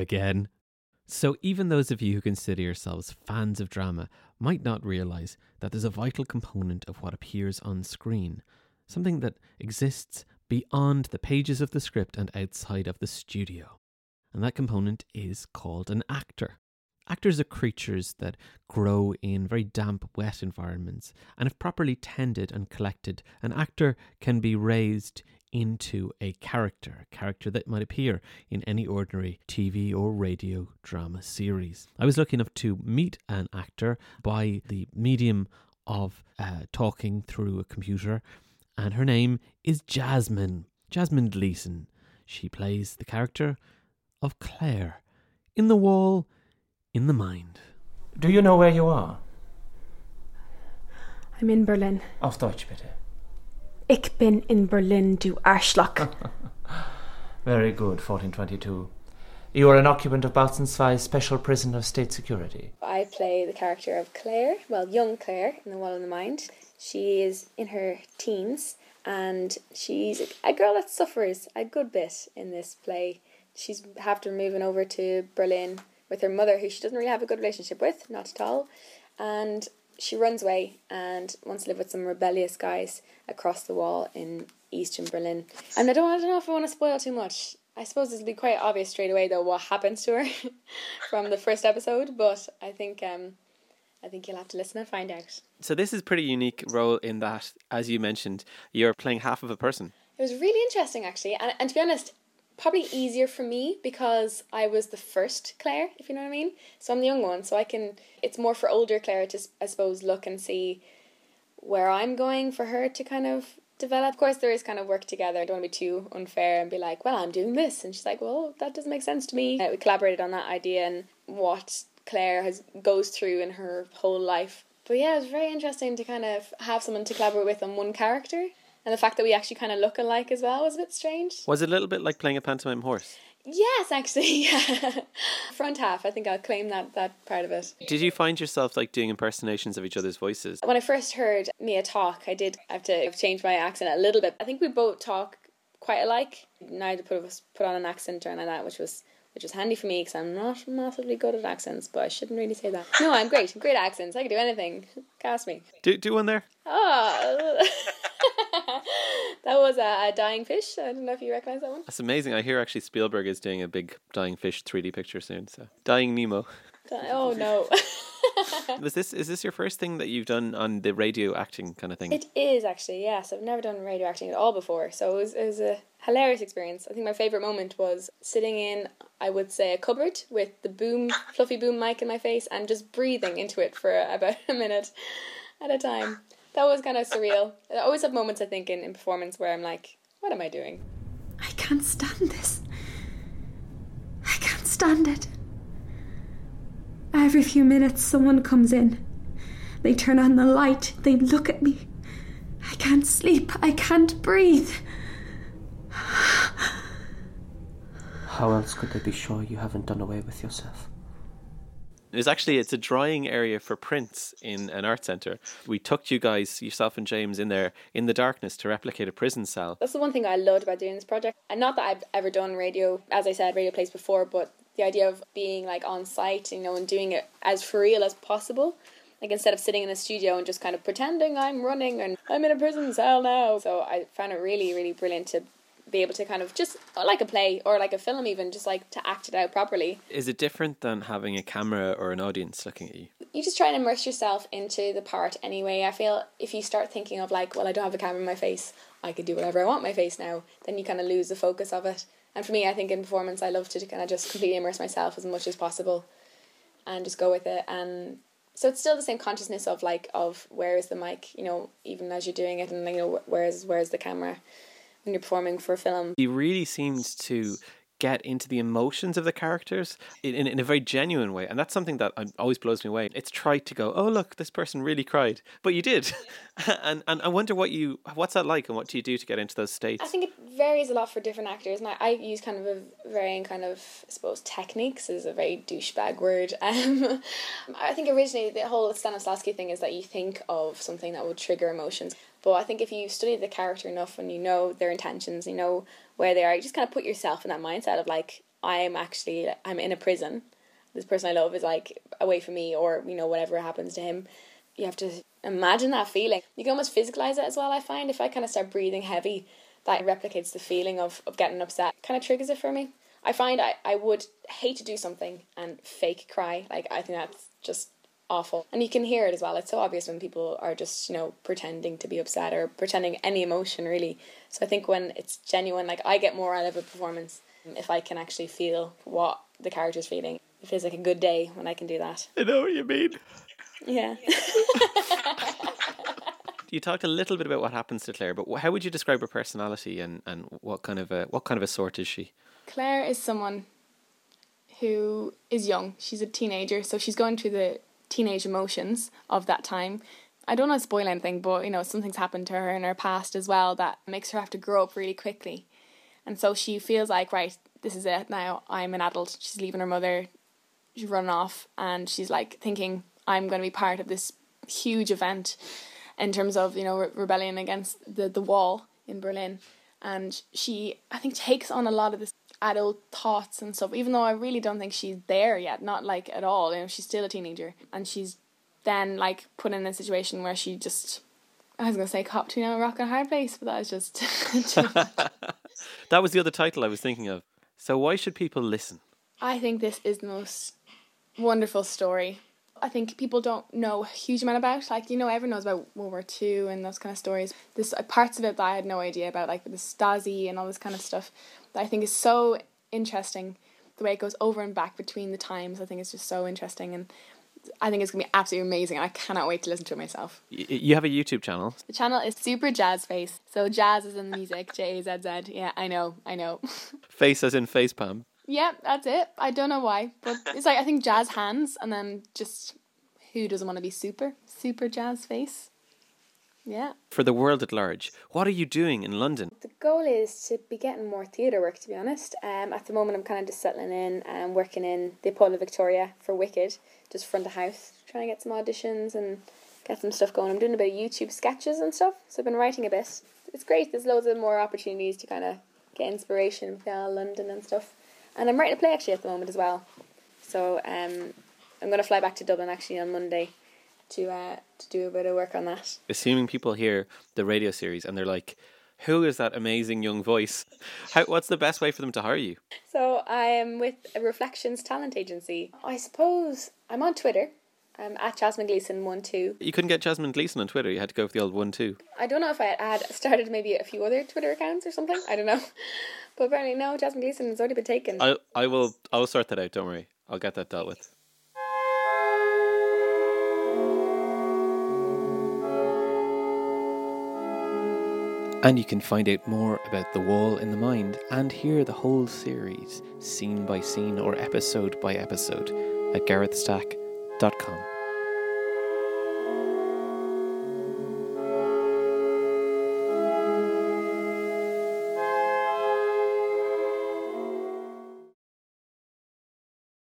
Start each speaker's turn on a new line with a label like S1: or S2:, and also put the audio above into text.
S1: Again. So, even those of you who consider yourselves fans of drama might not realise that there's a vital component of what appears on screen, something that exists beyond the pages of the script and outside of the studio. And that component is called an actor. Actors are creatures that grow in very damp, wet environments, and if properly tended and collected, an actor can be raised into a character, a character that might appear in any ordinary TV or radio drama series. I was lucky enough to meet an actor by the medium of uh, talking through a computer, and her name is Jasmin. Jasmin Gleeson. She plays the character of Claire in the wall, in the mind.
S2: Do you know where you are?
S3: I'm in Berlin.
S2: Auf Deutsch bitte.
S3: Ich bin in Berlin, du Arschloch.
S2: Very good, 1422. You are an occupant of Bautzen Zwei's special prison of state security.
S4: I play the character of Claire, well, young Claire in The Wall in the Mind. She is in her teens and she's a girl that suffers a good bit in this play. She's after moving over to Berlin with her mother, who she doesn't really have a good relationship with, not at all. And she runs away and wants to live with some rebellious guys across the wall in eastern Berlin. And I don't, I don't know if I want to spoil too much. I suppose it'll be quite obvious straight away though what happens to her from the first episode, but I think um, I think you'll have to listen and find out.
S1: So, this is a pretty unique role in that, as you mentioned, you're playing half of a person.
S4: It was really interesting actually, and, and to be honest, probably easier for me because I was the first Claire, if you know what I mean. So I'm the young one, so I can. It's more for older Claire to, I suppose, look and see where I'm going for her to kind of develop. Of course, there is kind of work together. I don't want to be too unfair and be like, well, I'm doing this. And she's like, well, that doesn't make sense to me. Uh, we collaborated on that idea and what Claire has goes through in her whole life. But yeah, it was very interesting to kind of have someone to collaborate with on one character. And the fact that we actually kind of look alike as well was a bit strange.
S1: Was it a little bit like playing a pantomime horse?
S4: Yes, actually, yeah. Front half, I think I'll claim that that part of it.
S1: Did you find yourself like doing impersonations of each other's voices?
S4: When I first heard Mia talk, I did have to change my accent a little bit. I think we both talk quite alike. Neither put of us put on an accent or anything like that, which was which was handy for me because I'm not massively good at accents, but I shouldn't really say that. No, I'm great. I'm great at accents. I can do anything. Cast me.
S1: Do do one there.
S4: Oh. that was a, a, dying fish. I don't know if you recognize that one.
S1: That's amazing. I hear actually Spielberg is doing a big dying fish 3D picture soon. So dying Nemo.
S4: Oh no.
S1: was this is this your first thing that you've done on the radio acting kind of thing?
S4: It is actually. Yes, I've never done radio acting at all before, so it was it was a hilarious experience. I think my favorite moment was sitting in I would say a cupboard with the boom fluffy boom mic in my face and just breathing into it for about a minute at a time that was kind of surreal. I always have moments I think in, in performance where I'm like, what am I doing?
S3: I can't stand this. I can't stand it. Every few minutes, someone comes in. They turn on the light. They look at me. I can't sleep. I can't breathe.
S2: How else could they be sure you haven't done away with yourself?
S1: It's actually it's a drying area for prints in an art center. We took you guys, yourself and James, in there in the darkness to replicate a prison cell.
S4: That's the one thing I loved about doing this project, and not that I've ever done radio, as I said, radio plays before, but the idea of being like on site, you know, and doing it as for real as possible. Like instead of sitting in a studio and just kind of pretending I'm running and I'm in a prison cell now. So I found it really, really brilliant to be able to kind of just like a play or like a film even just like to act it out properly.
S1: Is it different than having a camera or an audience looking at you?
S4: You just try and immerse yourself into the part anyway. I feel if you start thinking of like well i don't have a camera in my face i could do whatever i want my face now then you kind of lose the focus of it. And for me i think in performance i love to kind of just completely immerse myself as much as possible and just go with it. And so it's still the same consciousness of like of where is the mic you know even as you're doing it and you know where's where's the camera when you're performing for a film.
S1: He really seems to get into the emotions of the characters in, in, in, a very genuine way. And that's something that always blows me away. It's tried to go, oh, look, this person really cried. But you did. and, and I wonder what you, what's that like and what do you do to get into those states?
S4: I think it varies a lot for different actors. And I, I use kind of a varying kind of, I suppose, techniques is a very douchebag word. Um, I think originally the whole Stanislavski thing is that you think of something that would trigger emotions. But I think if you study the character enough and you know their intentions, you know where they are, you just kind of put yourself in that mindset of like, I'm actually, I'm in a prison. This person I love is like away from me, or you know whatever happens to him. You have to imagine that feeling. You can almost physicalize it as well. I find if I kind of start breathing heavy, that replicates the feeling of, of getting upset. Kind of triggers it for me. I find I, I would hate to do something and fake cry. Like I think that's just awful. And you can hear it as well. It's so obvious when people are just, you know, pretending to be upset or pretending any emotion really. So I think when it's genuine, like I get more out of a performance if I can actually feel what the character's feeling. It feels like a good day when I can do that.
S1: I know what you mean.
S4: Yeah.
S1: you talked a little bit about what happens to Claire, but how would you describe her personality and, and what kind of a what kind of a sort is she?
S5: Claire is someone who is young. She's a teenager, so she's going through the teenage emotions of that time. I don't want to spoil anything, but you know, something's happened to her in her past as well that makes her have to grow up really quickly. And so she feels like, right, this is it now. I'm an adult. She's leaving her mother. She's running off, and she's like thinking, I'm going to be part of this huge event in terms of you know re- rebellion against the the wall in Berlin. And she, I think, takes on a lot of this adult thoughts and stuff. Even though I really don't think she's there yet, not like at all. You know, she's still a teenager, and she's then like put in a situation where she just I was gonna say cop to a rock and hard place, but that was just
S1: that was the other title I was thinking of. So why should people listen?
S5: I think this is the most wonderful story. I think people don't know a huge amount about. Like you know, everyone knows about World War Two and those kind of stories. There's uh, parts of it that I had no idea about, like the Stasi and all this kind of stuff. That I think is so interesting. The way it goes over and back between the times, I think is just so interesting, and I think it's gonna be absolutely amazing. I cannot wait to listen to it myself.
S1: You have a YouTube channel.
S5: The channel is Super Jazz Face. So jazz is in the music, J A Z Z. Yeah, I know, I know.
S1: Face as in face palm.
S5: Yeah, that's it. I don't know why, but it's like I think jazz hands, and then just who doesn't want to be super, super jazz face? Yeah.
S1: For the world at large, what are you doing in London?
S4: The goal is to be getting more theatre work, to be honest. Um, at the moment, I'm kind of just settling in and working in the Apollo Victoria for Wicked, just front of house, trying to get some auditions and get some stuff going. I'm doing a bit of YouTube sketches and stuff, so I've been writing a bit. It's great. There's loads of more opportunities to kind of get inspiration from London and stuff. And I'm writing a play actually at the moment as well. So um, I'm going to fly back to Dublin actually on Monday to uh, to do a bit of work on that.
S1: Assuming people hear the radio series and they're like, "Who is that amazing young voice?" How, what's the best way for them to hire you?
S4: So I am with a Reflections Talent Agency. I suppose I'm on Twitter. I'm at Jasmin Gleeson one two.
S1: You couldn't get Jasmin Gleeson on Twitter. You had to go for the old one two.
S4: I don't know if I had started maybe a few other Twitter accounts or something. I don't know, but apparently no. Jasmin Gleeson has already been taken.
S1: I I will I'll sort that out. Don't worry. I'll get that dealt with. And you can find out more about The Wall in the Mind and hear the whole series, scene by scene or episode by episode, at garethstack.com.